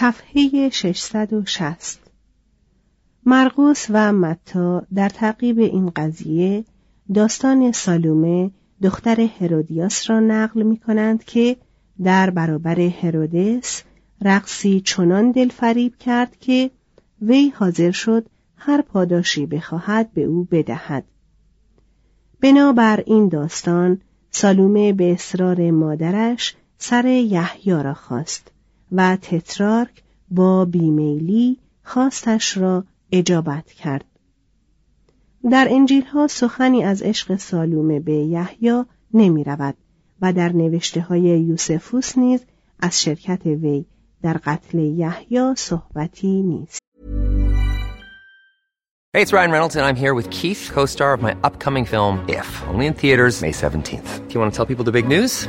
صفحه 660 مرقس و متا در تعقیب این قضیه داستان سالومه دختر هرودیاس را نقل می کنند که در برابر هرودس رقصی چنان دلفریب کرد که وی حاضر شد هر پاداشی بخواهد به او بدهد. بنابر این داستان سالومه به اصرار مادرش سر یحیی را خواست. و تترارک با بیمیلی خواستش را اجابت کرد در انجیل ها سخنی از عشق سالومه به یحیی نمی رود و در نوشته های یوسفوس نیز از شرکت وی در قتل یحیی صحبتی نیست Hey, it's Ryan Reynolds, and I'm here with Keith, co-star of my upcoming film, If, only in theaters May 17th. Do you want to tell people the big news?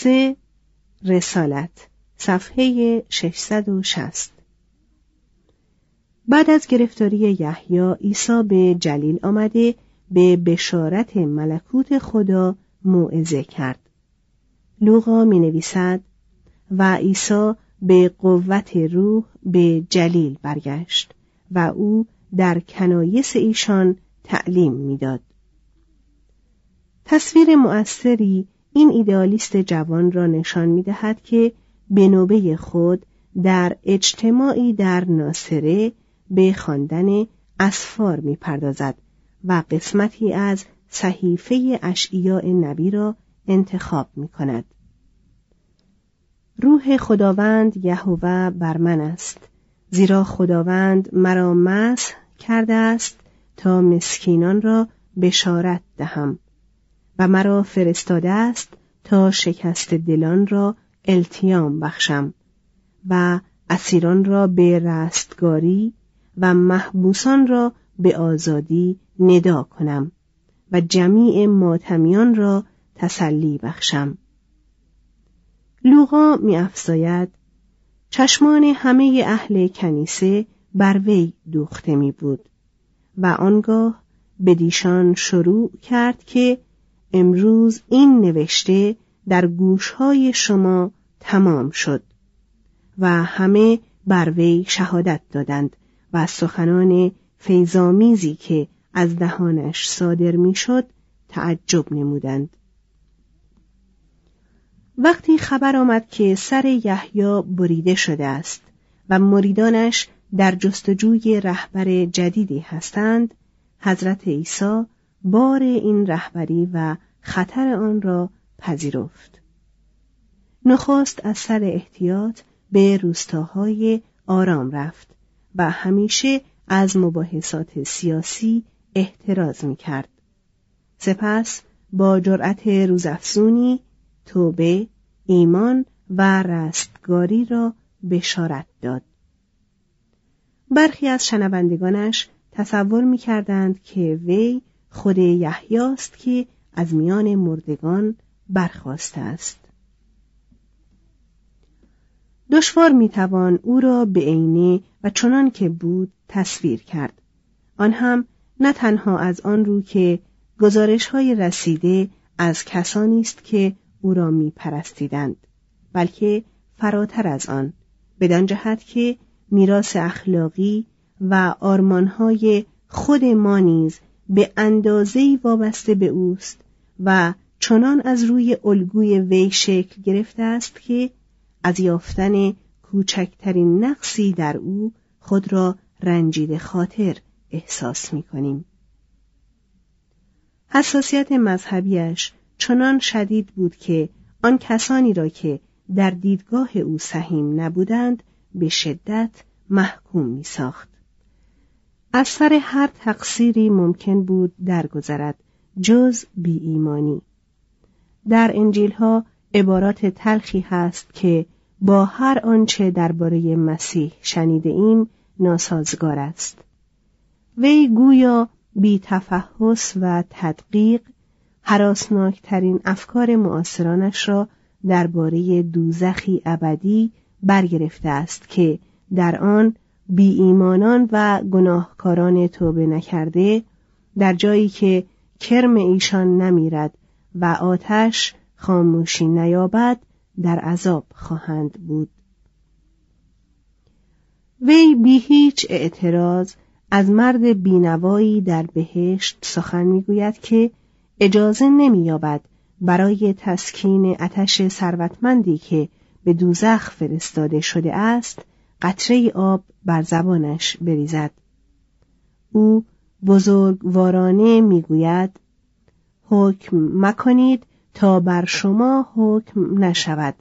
سه رسالت صفحه 660 بعد از گرفتاری یحیی عیسی به جلیل آمده به بشارت ملکوت خدا موعظه کرد لوقا می نویسد و عیسی به قوت روح به جلیل برگشت و او در کنایس ایشان تعلیم می‌داد. تصویر مؤثری این ایدئالیست جوان را نشان می دهد که به نوبه خود در اجتماعی در ناصره به خواندن اسفار می پردازد و قسمتی از صحیفه اشعیاء نبی را انتخاب می کند. روح خداوند یهوه بر من است زیرا خداوند مرا مسح کرده است تا مسکینان را بشارت دهم و مرا فرستاده است تا شکست دلان را التیام بخشم و اسیران را به رستگاری و محبوسان را به آزادی ندا کنم و جمیع ماتمیان را تسلی بخشم. لوقا می افزاید چشمان همه اهل کنیسه بر وی دوخته می بود و آنگاه به دیشان شروع کرد که امروز این نوشته در گوشهای شما تمام شد و همه بر وی شهادت دادند و سخنان فیضامیزی که از دهانش صادر می‌شد تعجب نمودند. وقتی خبر آمد که سر یحیی بریده شده است و مریدانش در جستجوی رهبر جدیدی هستند حضرت عیسی بار این رهبری و خطر آن را پذیرفت نخست از سر احتیاط به روستاهای آرام رفت و همیشه از مباحثات سیاسی احتراز می کرد. سپس با جرأت روزافزونی توبه، ایمان و رستگاری را بشارت داد. برخی از شنوندگانش تصور می کردند که وی خود یحیاست که از میان مردگان برخواسته است. دشوار می‌توان او را به عینه و چنان که بود تصویر کرد آن هم نه تنها از آن رو که گزارش های رسیده از کسانی است که او را میپرستیدند بلکه فراتر از آن بدان جهت که میراث اخلاقی و آرمانهای خود ما نیز به اندازه‌ای وابسته به اوست و چنان از روی الگوی وی شکل گرفته است که از یافتن کوچکترین نقصی در او خود را رنجیده خاطر احساس می کنیم. حساسیت مذهبیش چنان شدید بود که آن کسانی را که در دیدگاه او سهیم نبودند به شدت محکوم می ساخت. از سر هر تقصیری ممکن بود درگذرد جز بی ایمانی. در انجیل ها عبارات تلخی هست که با هر آنچه درباره مسیح شنیده ایم ناسازگار است. وی گویا بی تفحص و تدقیق حراسناکترین افکار معاصرانش را درباره دوزخی ابدی برگرفته است که در آن بی ایمانان و گناهکاران توبه نکرده در جایی که کرم ایشان نمیرد و آتش خاموشی نیابد در عذاب خواهند بود. وی بی هیچ اعتراض از مرد بینوایی در بهشت سخن می‌گوید که اجازه نمییابد برای تسکین اتش ثروتمندی که به دوزخ فرستاده شده است قطره آب بر زبانش بریزد. او بزرگوارانه می‌گوید حکم مکنید تا بر شما حکم نشود.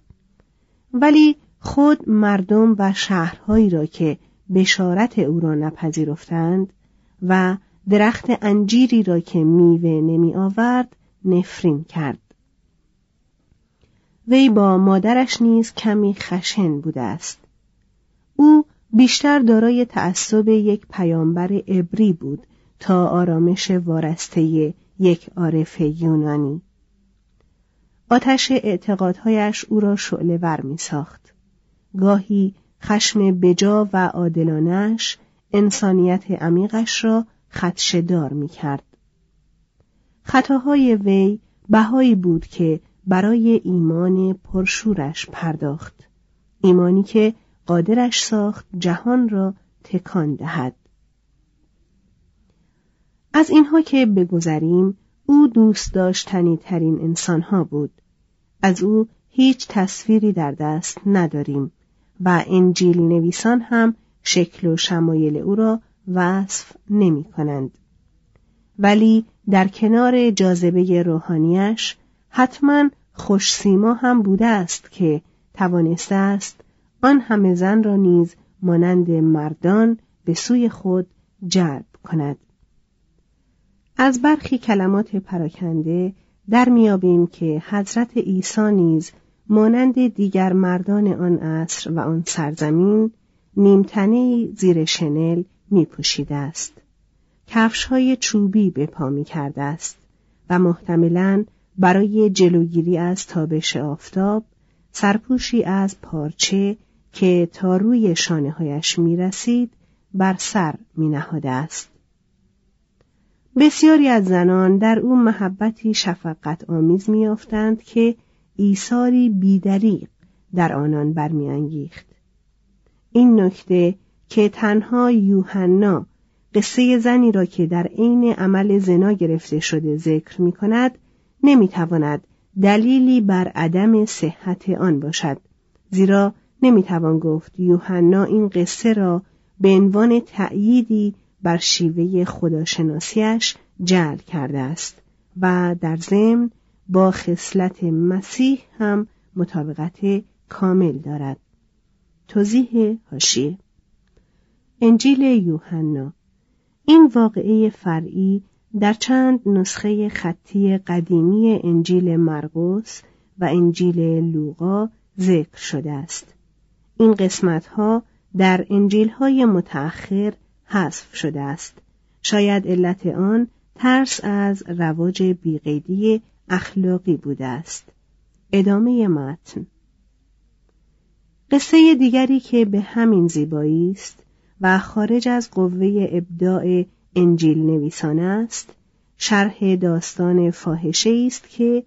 ولی خود مردم و شهرهایی را که بشارت او را نپذیرفتند و درخت انجیری را که میوه نمی آورد نفرین کرد. وی با مادرش نیز کمی خشن بوده است. او بیشتر دارای تعصب یک پیامبر عبری بود تا آرامش وارسته یک عارف یونانی آتش اعتقادهایش او را شعله ور می ساخت. گاهی خشم بجا و عادلانش انسانیت عمیقش را خدشدار می کرد. خطاهای وی بهایی بود که برای ایمان پرشورش پرداخت. ایمانی که قادرش ساخت جهان را تکان دهد. از اینها که بگذریم او دوست داشتنی ترین انسانها بود. از او هیچ تصویری در دست نداریم و انجیل نویسان هم شکل و شمایل او را وصف نمی کنند. ولی در کنار جاذبه روحانیش حتما خوش سیما هم بوده است که توانسته است آن همه زن را نیز مانند مردان به سوی خود جلب کند. از برخی کلمات پراکنده در میابیم که حضرت عیسی نیز مانند دیگر مردان آن عصر و آن سرزمین نیمتنه زیر شنل می پوشیده است. کفش های چوبی به پا می کرده است و محتملا برای جلوگیری از تابش آفتاب سرپوشی از پارچه که تا روی شانه هایش می رسید بر سر می نهاده است. بسیاری از زنان در او محبتی شفقت آمیز میافتند که ایثاری بیدریق در آنان برمیانگیخت این نکته که تنها یوحنا قصه زنی را که در عین عمل زنا گرفته شده ذکر می کند نمی تواند دلیلی بر عدم صحت آن باشد زیرا نمی توان گفت. یوحنا این قصه را به عنوان تأییدی بر شیوه خداشناسیش جعل کرده است و در ضمن با خصلت مسیح هم مطابقت کامل دارد. توضیح هاشیه انجیل یوحنا. این واقعه فرعی در چند نسخه خطی قدیمی انجیل مرقس و انجیل لوقا ذکر شده است. این قسمت ها در انجیل های متأخر حذف شده است. شاید علت آن ترس از رواج بیقیدی اخلاقی بوده است. ادامه متن. قصه دیگری که به همین زیبایی است و خارج از قوه ابداع انجیل نویسان است شرح داستان فاحشه است که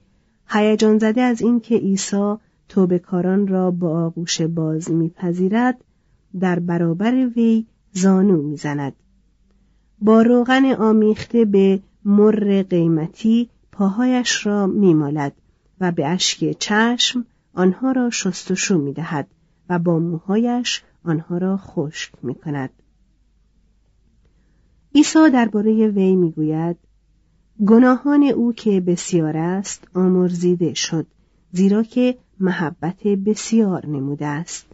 هیجان زده از اینکه عیسی توبهکاران را با آغوش باز میپذیرد در برابر وی زانو می‌زند با روغن آمیخته به مر قیمتی پاهایش را میمالد و به اشک چشم آنها را شستشو می‌دهد و با موهایش آنها را خشک می کند. عیسی درباره وی می‌گوید گناهان او که بسیار است آمرزیده شد زیرا که محبت بسیار نموده است.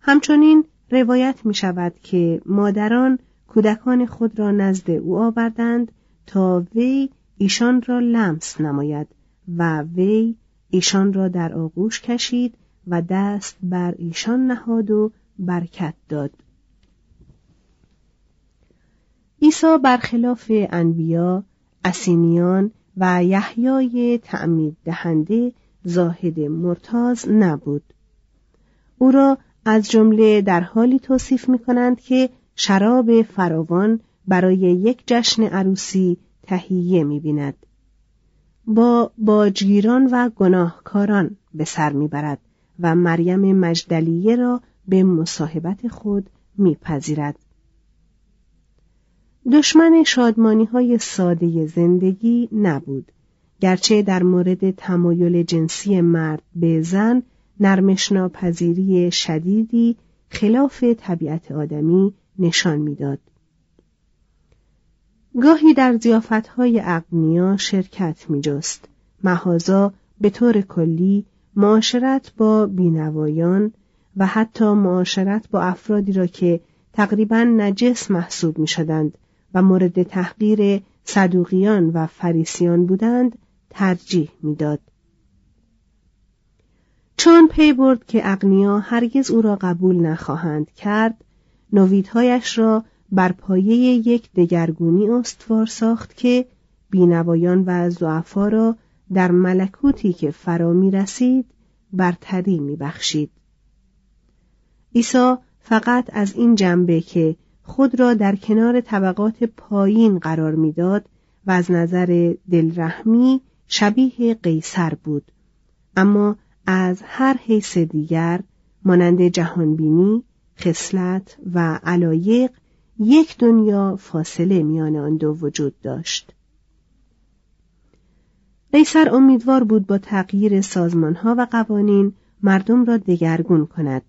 همچنین روایت می شود که مادران کودکان خود را نزد او آوردند تا وی ایشان را لمس نماید و وی ایشان را در آغوش کشید و دست بر ایشان نهاد و برکت داد. عیسی برخلاف انبیا اسینیان و یحیای تعمید دهنده زاهد مرتاز نبود او را از جمله در حالی توصیف می کنند که شراب فراوان برای یک جشن عروسی تهیه می بیند. با باجگیران و گناهکاران به سر می‌برد و مریم مجدلیه را به مصاحبت خود میپذیرد. دشمن شادمانی های ساده زندگی نبود گرچه در مورد تمایل جنسی مرد به زن نرمشناپذیری شدیدی خلاف طبیعت آدمی نشان می‌داد. گاهی در زیافتهای اغنیا شرکت می جست. محازا به طور کلی معاشرت با بینوایان و حتی معاشرت با افرادی را که تقریبا نجس محسوب می شدند و مورد تحقیر صدوقیان و فریسیان بودند ترجیح می‌داد. چون پی برد که اغنیا هرگز او را قبول نخواهند کرد نویدهایش را بر پایه یک دگرگونی استوار ساخت که بینوایان و زعفا را در ملکوتی که فرا می رسید برتری می بخشید. عیسی فقط از این جنبه که خود را در کنار طبقات پایین قرار می‌داد و از نظر دلرحمی شبیه قیصر بود. اما از هر حیث دیگر مانند جهانبینی خصلت و علایق یک دنیا فاصله میان آن دو وجود داشت. قیصر امیدوار بود با تغییر سازمانها و قوانین مردم را دگرگون کند.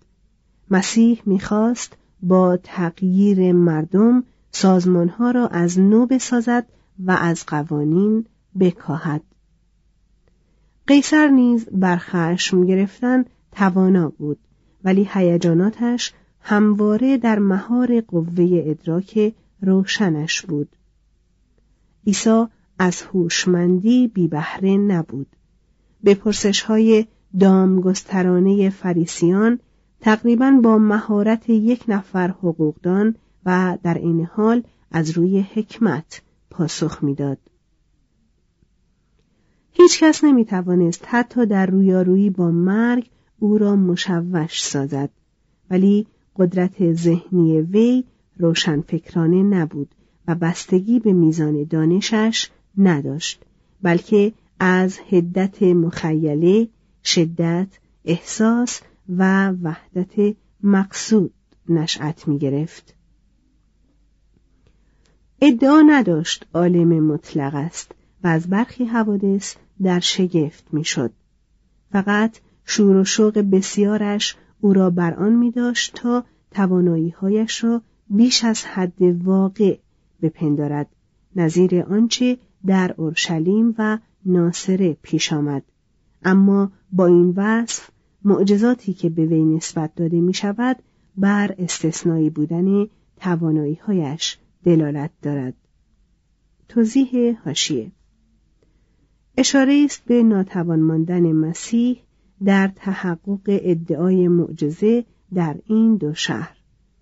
مسیح می‌خواست با تغییر مردم سازمانها را از نو بسازد و از قوانین بکاهد. قیصر نیز بر خشم گرفتن توانا بود ولی هیجاناتش همواره در مهار قوه ادراک روشنش بود. عیسی از هوشمندی بی بهره نبود. به پرسش های دامگسترانه فریسیان تقریبا با مهارت یک نفر حقوقدان و در این حال از روی حکمت پاسخ می‌داد. هیچ کس نمی توانست حتی در رویارویی با مرگ او را مشوش سازد ولی قدرت ذهنی وی روشنفکرانه نبود و بستگی به میزان دانشش نداشت بلکه از هدت مخیله شدت احساس و وحدت مقصود نشأت می گرفت. ادعا نداشت عالم مطلق است و از برخی حوادث در شگفت می‌شد. فقط شور و شوق بسیارش او را بر آن می داشت تا تواناییهایش را بیش از حد واقع بپندارد نظیر آنچه در اورشلیم و ناصره پیش آمد اما با این وصف معجزاتی که به وی نسبت داده می شود بر استثنایی بودن تواناییهایش دلالت دارد. توضیح هاشیه اشاره است به ناتوان ماندن مسیح در تحقق ادعای معجزه در این دو شهر.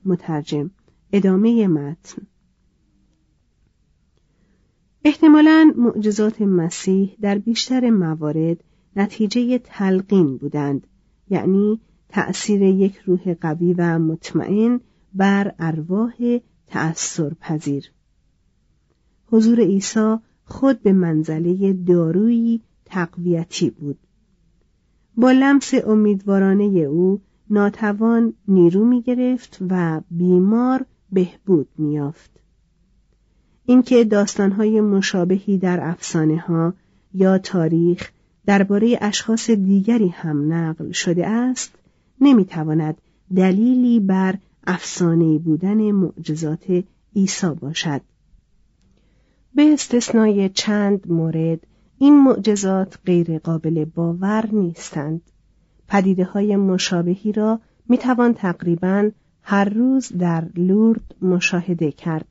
مترجم ادامه متن. احتمالا معجزات مسیح در بیشتر موارد نتیجه تلقین بودند یعنی تأثیر یک روح قوی و مطمئن بر ارواح تأثیر پذیر حضور عیسی خود به منزله دارویی تقویتی بود با لمس امیدوارانه او ناتوان نیرو می گرفت و بیمار بهبود می یافت. اینکه داستانهای مشابهی در افسانه ها یا تاریخ درباره اشخاص دیگری هم نقل شده است نمی‌تواند دلیلی بر افسانه بودن معجزات عیسی باشد. به استثنای چند مورد این معجزات غیر قابل باور نیستند. پدیده های مشابهی را می‌توان تقریبا هر روز در لورد مشاهده کرد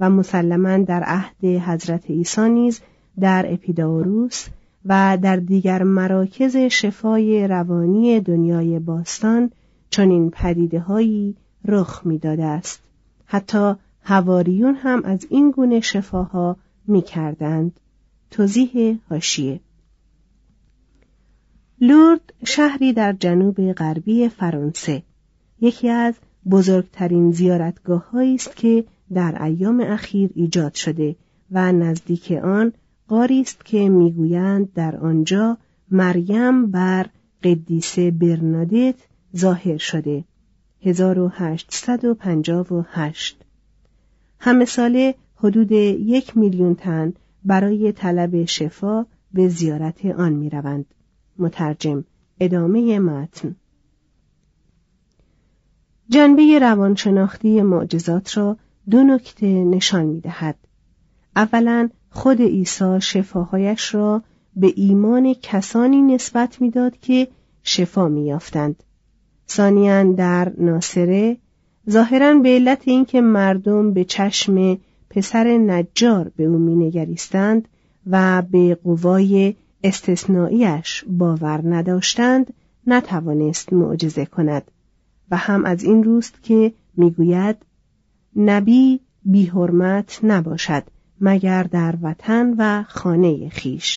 و مسلما در عهد حضرت عیسی نیز در اپیداوروس و در دیگر مراکز شفای روانی دنیای باستان چنین پدیده هایی رخ می‌داده است. حتی هواریون هم از این گونه شفاها می کردند. توضیح هاشیه لورد شهری در جنوب غربی فرانسه. یکی از بزرگترین زیارتگاه است که در ایام اخیر ایجاد شده و نزدیک آن قاری است که می‌گویند در آنجا مریم بر قدیسه برنادت ظاهر شده 1858 همه ساله حدود یک میلیون تن برای طلب شفا به زیارت آن می روند. مترجم ادامه متن جنبه روانشناختی معجزات را دو نکته نشان می دهد. اولا خود عیسی شفاهایش را به ایمان کسانی نسبت می‌داد که شفا میافتند. ثانیا در ناصره ظاهرا به علت اینکه مردم به چشم پسر نجار به او مینگریستند و به قوای استثنائیش باور نداشتند نتوانست معجزه کند و هم از این روست که می‌گوید نبی بیحرمت نباشد مگر در وطن و خانه خیش.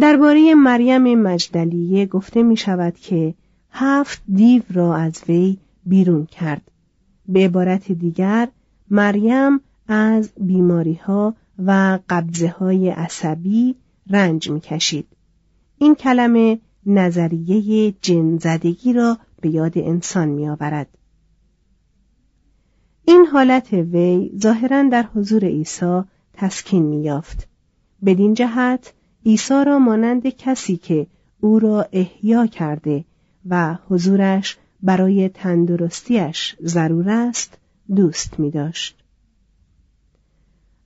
درباره مریم مجدلیه گفته می شود که هفت دیو را از وی بیرون کرد. به عبارت دیگر مریم از بیماری ها و قبضه های عصبی رنج می کشید. این کلمه نظریه جنزدگی را به یاد انسان می آورد. این حالت وی ظاهرا در حضور عیسی تسکین می یافت. بدین جهت عیسی را مانند کسی که او را احیا کرده و حضورش برای تندرستیش ضرور است دوست می داشت.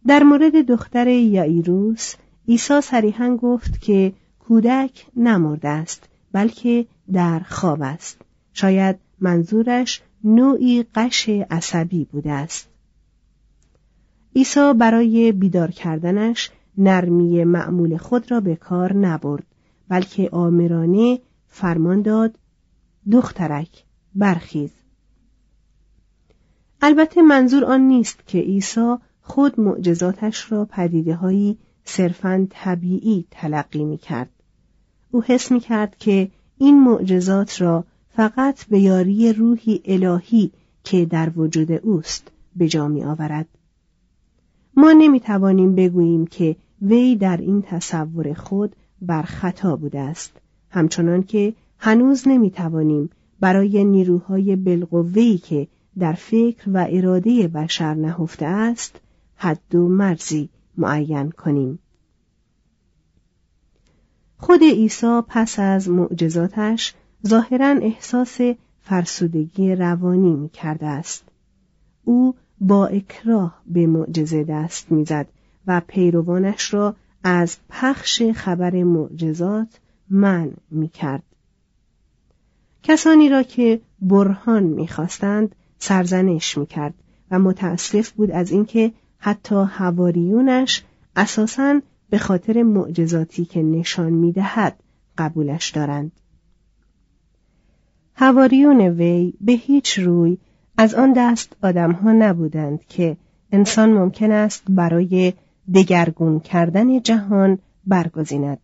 در مورد دختر یائیروس عیسی صریحا گفت که کودک نمرده است بلکه در خواب است شاید منظورش نوعی قش عصبی بوده است عیسی برای بیدار کردنش نرمی معمول خود را به کار نبرد بلکه آمرانه فرمان داد دخترک برخیز البته منظور آن نیست که عیسی خود معجزاتش را پدیده هایی صرفا طبیعی تلقی می کرد. او حس می کرد که این معجزات را فقط به یاری روحی الهی که در وجود اوست به جا می آورد. ما نمی توانیم بگوییم که وی در این تصور خود بر خطا بوده است همچنان که هنوز نمی توانیم برای نیروهای بالقوه‌ای که در فکر و اراده بشر نهفته است حد و مرزی معین کنیم. خود عیسی پس از معجزاتش ظاهرا احساس فرسودگی روانی می کرده است. او با اکراه به معجزه دست می‌زد و پیروانش را از پخش خبر معجزات من می کرد. کسانی را که برهان می‌خواستند سرزنش می‌کرد و متاسف بود از اینکه حتی هواریونش اساساً به خاطر معجزاتی که نشان می‌دهد قبولش دارند هواریون وی به هیچ روی از آن دست آدمها نبودند که انسان ممکن است برای دگرگون کردن جهان برگزیند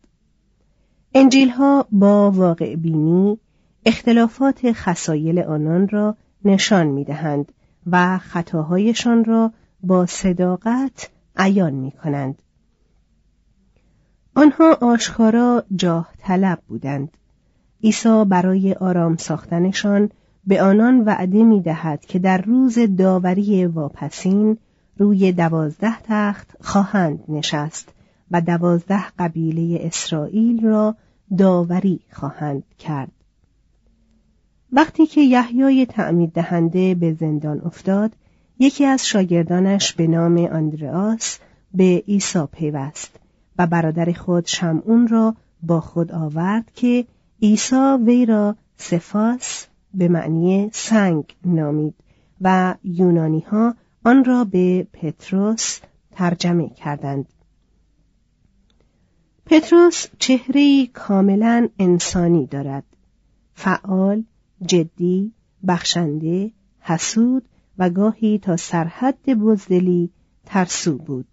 انجیل ها با واقع بینی اختلافات خسایل آنان را نشان می دهند و خطاهایشان را با صداقت عیان می کنند. آنها آشکارا جاه طلب بودند. عیسی برای آرام ساختنشان به آنان وعده می دهد که در روز داوری واپسین روی دوازده تخت خواهند نشست و دوازده قبیله اسرائیل را داوری خواهند کرد. وقتی که یحیای تعمید دهنده به زندان افتاد یکی از شاگردانش به نام آندرآس به عیسی پیوست و برادر خود شمعون را با خود آورد که عیسی وی را سفاس به معنی سنگ نامید و یونانی ها آن را به پتروس ترجمه کردند. پتروس چهره کاملا انسانی دارد. فعال، جدی، بخشنده، حسود و گاهی تا سرحد بزدلی ترسو بود.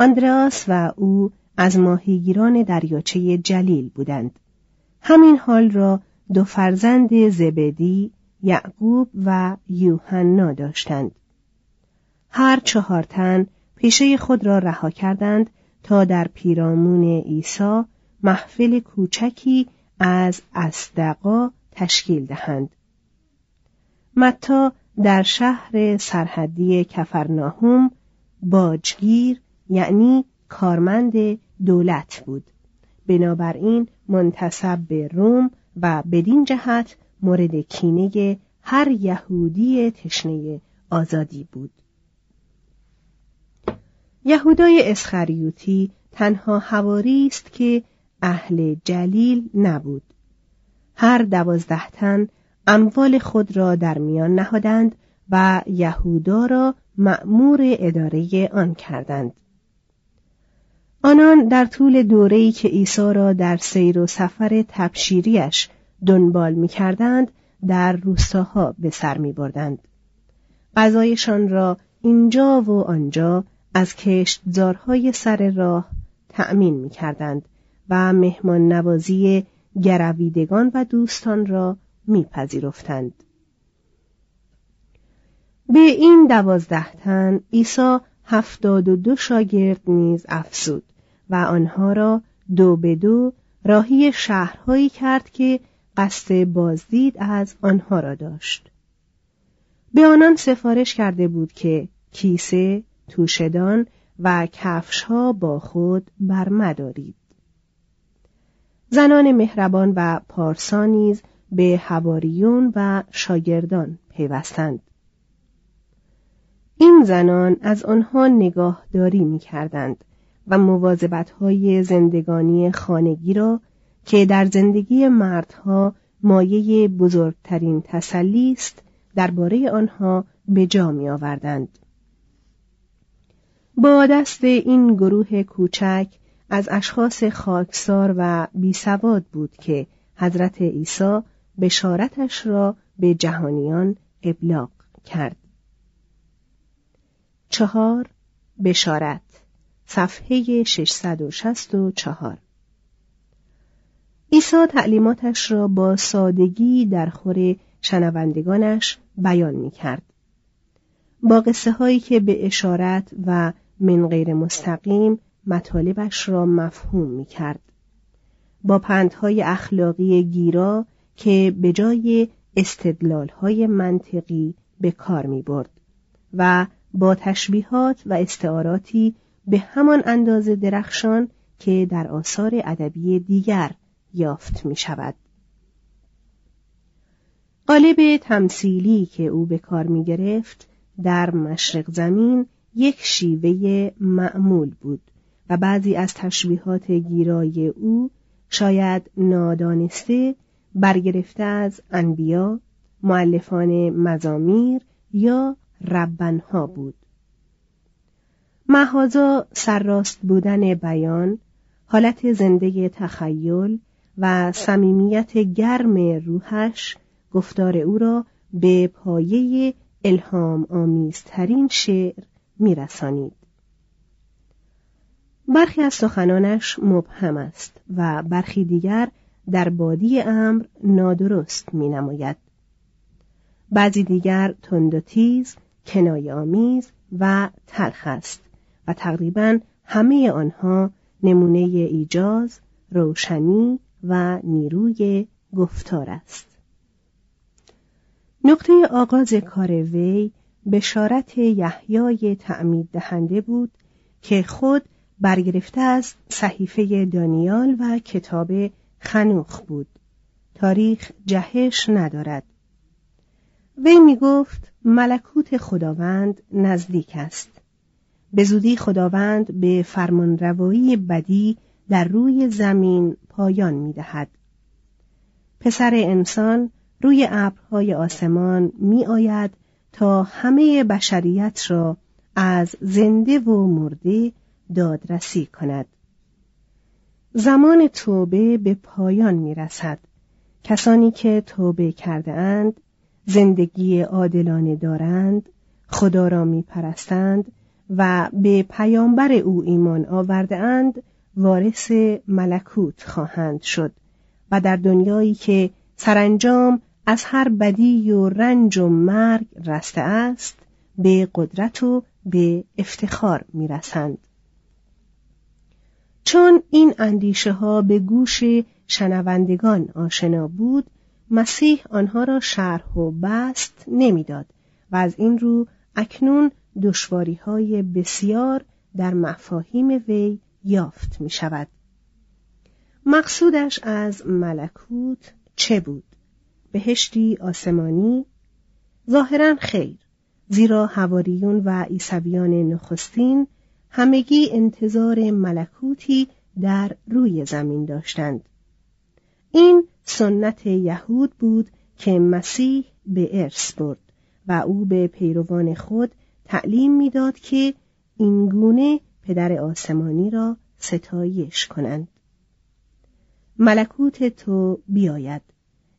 آندراس و او از ماهیگیران دریاچه جلیل بودند. همین حال را دو فرزند زبدی، یعقوب و یوحنا داشتند. هر چهار تن پیشه خود را رها کردند تا در پیرامون عیسی محفل کوچکی از اصدقا تشکیل دهند. متا در شهر سرحدی کفرناهوم باجگیر یعنی کارمند دولت بود. بنابراین منتصب به روم و بدین جهت مورد کینه هر یهودی تشنه آزادی بود. یهودای اسخریوتی تنها حواری است که اهل جلیل نبود. هر دوازده تن اموال خود را در میان نهادند و یهودا را مأمور اداره آن کردند. آنان در طول دوره‌ای که عیسی را در سیر و سفر تبشیریش دنبال می کردند در روستاها به سر می بردند. غذایشان را اینجا و آنجا از کشتزارهای سر راه تأمین می کردند و مهمان نوازی گرویدگان و دوستان را میپذیرفتند. به این دوازده تن عیسی هفتاد و دو شاگرد نیز افسود و آنها را دو به دو راهی شهرهایی کرد که قصد بازدید از آنها را داشت. به آنان سفارش کرده بود که کیسه، توشدان و کفشها با خود برمدارید. زنان مهربان و پارسا نیز به هواریون و شاگردان پیوستند. این زنان از آنها نگاهداری می کردند و مواظبت های زندگانی خانگی را که در زندگی مردها مایه بزرگترین تسلی است درباره آنها به جا می آوردند. با دست این گروه کوچک از اشخاص خاکسار و بیسواد بود که حضرت عیسی بشارتش را به جهانیان ابلاغ کرد. چهار بشارت صفحه 664 عیسی تعلیماتش را با سادگی در خور شنوندگانش بیان می کرد. با قصه هایی که به اشارت و من غیر مستقیم مطالبش را مفهوم می کرد. با پندهای اخلاقی گیرا که به جای استدلال های منطقی به کار می برد و با تشبیهات و استعاراتی به همان اندازه درخشان که در آثار ادبی دیگر یافت می شود. قالب تمثیلی که او به کار می گرفت در مشرق زمین یک شیوه معمول بود و بعضی از تشبیهات گیرای او شاید نادانسته برگرفته از انبیا، معلفان مزامیر یا ربنها بود. محازا سرراست بودن بیان، حالت زنده تخیل و صمیمیت گرم روحش گفتار او را به پایه الهام آمیزترین شعر میرسانید. برخی از سخنانش مبهم است و برخی دیگر در بادی امر نادرست می نماید. بعضی دیگر تند و تیز، کنای آمیز و تلخ است و تقریبا همه آنها نمونه ایجاز، روشنی و نیروی گفتار است. نقطه آغاز کار وی بشارت یحیای تعمید دهنده بود که خود برگرفته از صحیفه دانیال و کتاب خنوخ بود تاریخ جهش ندارد وی می گفت ملکوت خداوند نزدیک است به زودی خداوند به فرمانروایی بدی در روی زمین پایان می دهد. پسر انسان روی ابرهای آسمان می آید تا همه بشریت را از زنده و مرده دادرسی کند. زمان توبه به پایان می رسد. کسانی که توبه کرده اند، زندگی عادلانه دارند، خدا را می پرستند و به پیامبر او ایمان آورده اند، وارث ملکوت خواهند شد و در دنیایی که سرانجام از هر بدی و رنج و مرگ رسته است به قدرت و به افتخار می‌رسند. چون این اندیشه ها به گوش شنوندگان آشنا بود مسیح آنها را شرح و بست نمی‌داد و از این رو اکنون دشواری های بسیار در مفاهیم وی یافت می شود. مقصودش از ملکوت چه بود؟ بهشتی آسمانی؟ ظاهرا خیر زیرا هواریون و عیسویان نخستین همگی انتظار ملکوتی در روی زمین داشتند این سنت یهود بود که مسیح به ارث برد و او به پیروان خود تعلیم می‌داد که اینگونه پدر آسمانی را ستایش کنند. ملکوت تو بیاید.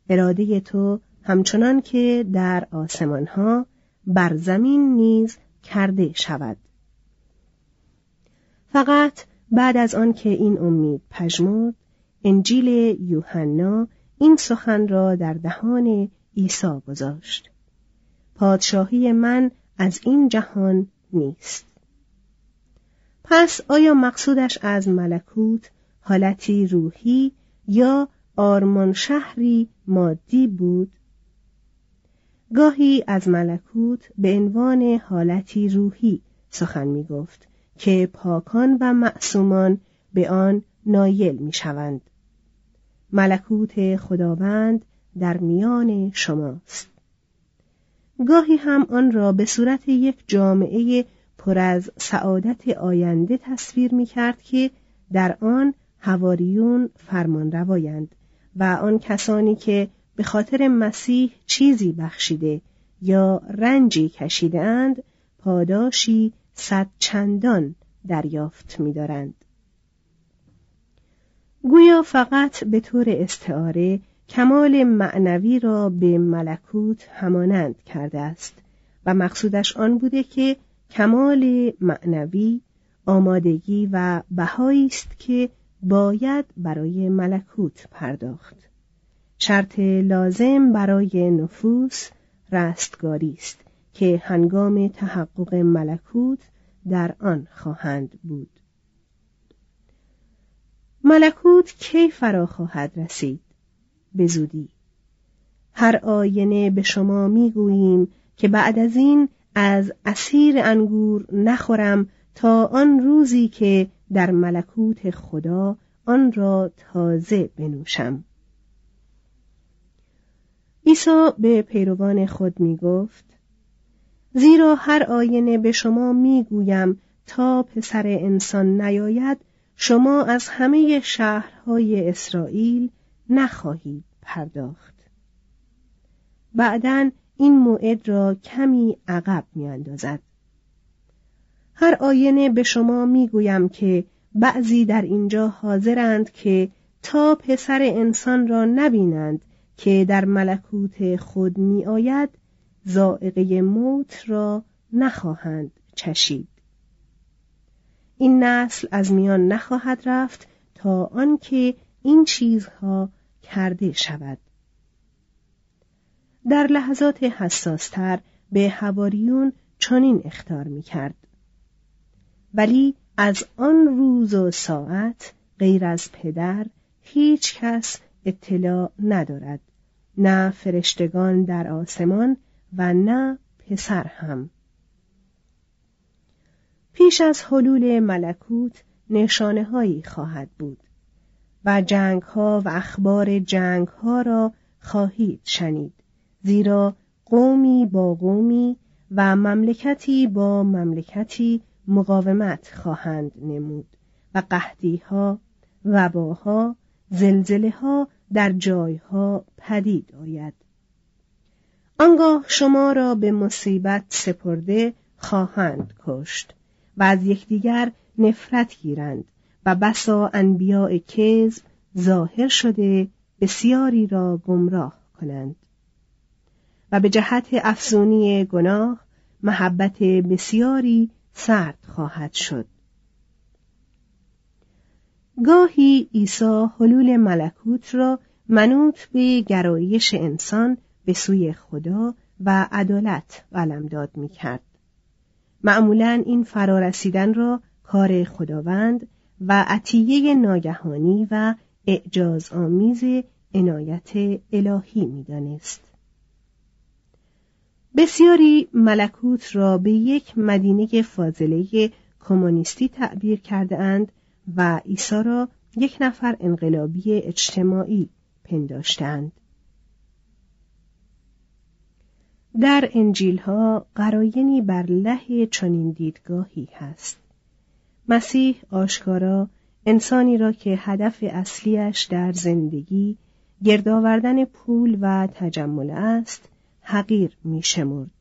اراده تو همچنان که در آسمان ها بر زمین نیز کرده شود. فقط بعد از آن که این امید پژمرد انجیل یوحنا این سخن را در دهان عیسی گذاشت. پادشاهی من از این جهان نیست. پس آیا مقصودش از ملکوت حالتی روحی یا آرمان شهری مادی بود؟ گاهی از ملکوت به عنوان حالتی روحی سخن می گفت که پاکان و معصومان به آن نایل می شوند. ملکوت خداوند در میان شماست. گاهی هم آن را به صورت یک جامعه پر از سعادت آینده تصویر می کرد که در آن هواریون فرمان روایند و آن کسانی که به خاطر مسیح چیزی بخشیده یا رنجی کشیدهاند پاداشی صد چندان دریافت می‌دارند. گویا فقط به طور استعاره کمال معنوی را به ملکوت همانند کرده است و مقصودش آن بوده که کمال معنوی آمادگی و بهایی است که باید برای ملکوت پرداخت. شرط لازم برای نفوس رستگاری است که هنگام تحقق ملکوت در آن خواهند بود. ملکوت کی فرا خواهد رسید؟ به زودی. هر آینه به شما می‌گوییم که بعد از این از اسیر انگور نخورم تا آن روزی که در ملکوت خدا آن را تازه بنوشم. عیسی به پیروان خود می گفت زیرا هر آینه به شما می گویم تا پسر انسان نیاید شما از همه شهرهای اسرائیل نخواهید پرداخت. بعدا این موعد را کمی عقب میاندازد. هر آینه به شما می‌گویم که بعضی در اینجا حاضرند که تا پسر انسان را نبینند که در ملکوت خود می آید زائقه موت را نخواهند چشید. این نسل از میان نخواهد رفت تا آنکه این چیزها کرده شود. در لحظات حساستر به هواریون چنین اختار می کرد. ولی از آن روز و ساعت غیر از پدر هیچ کس اطلاع ندارد. نه فرشتگان در آسمان و نه پسر هم. پیش از حلول ملکوت نشانه هایی خواهد بود و جنگ ها و اخبار جنگ ها را خواهید شنید زیرا قومی با قومی و مملکتی با مملکتی مقاومت خواهند نمود و قهدی ها وباها زلزله ها در جایها پدید آید. آنگاه شما را به مصیبت سپرده خواهند کشت. و از یکدیگر نفرت گیرند و بسا انبیاء کذب ظاهر شده بسیاری را گمراه کنند و به جهت افزونی گناه محبت بسیاری سرد خواهد شد گاهی عیسی حلول ملکوت را منوط به گرایش انسان به سوی خدا و عدالت داد می کرد. معمولا این فرارسیدن را کار خداوند و عطیه ناگهانی و اعجاز آمیز عنایت الهی می‌دانست. بسیاری ملکوت را به یک مدینه فاضله کمونیستی تعبیر کرده اند و عیسی را یک نفر انقلابی اجتماعی پنداشتند. در انجیل ها قراینی بر له چنین دیدگاهی هست. مسیح آشکارا انسانی را که هدف اصلیش در زندگی گردآوردن پول و تجمل است حقیر می شمرد.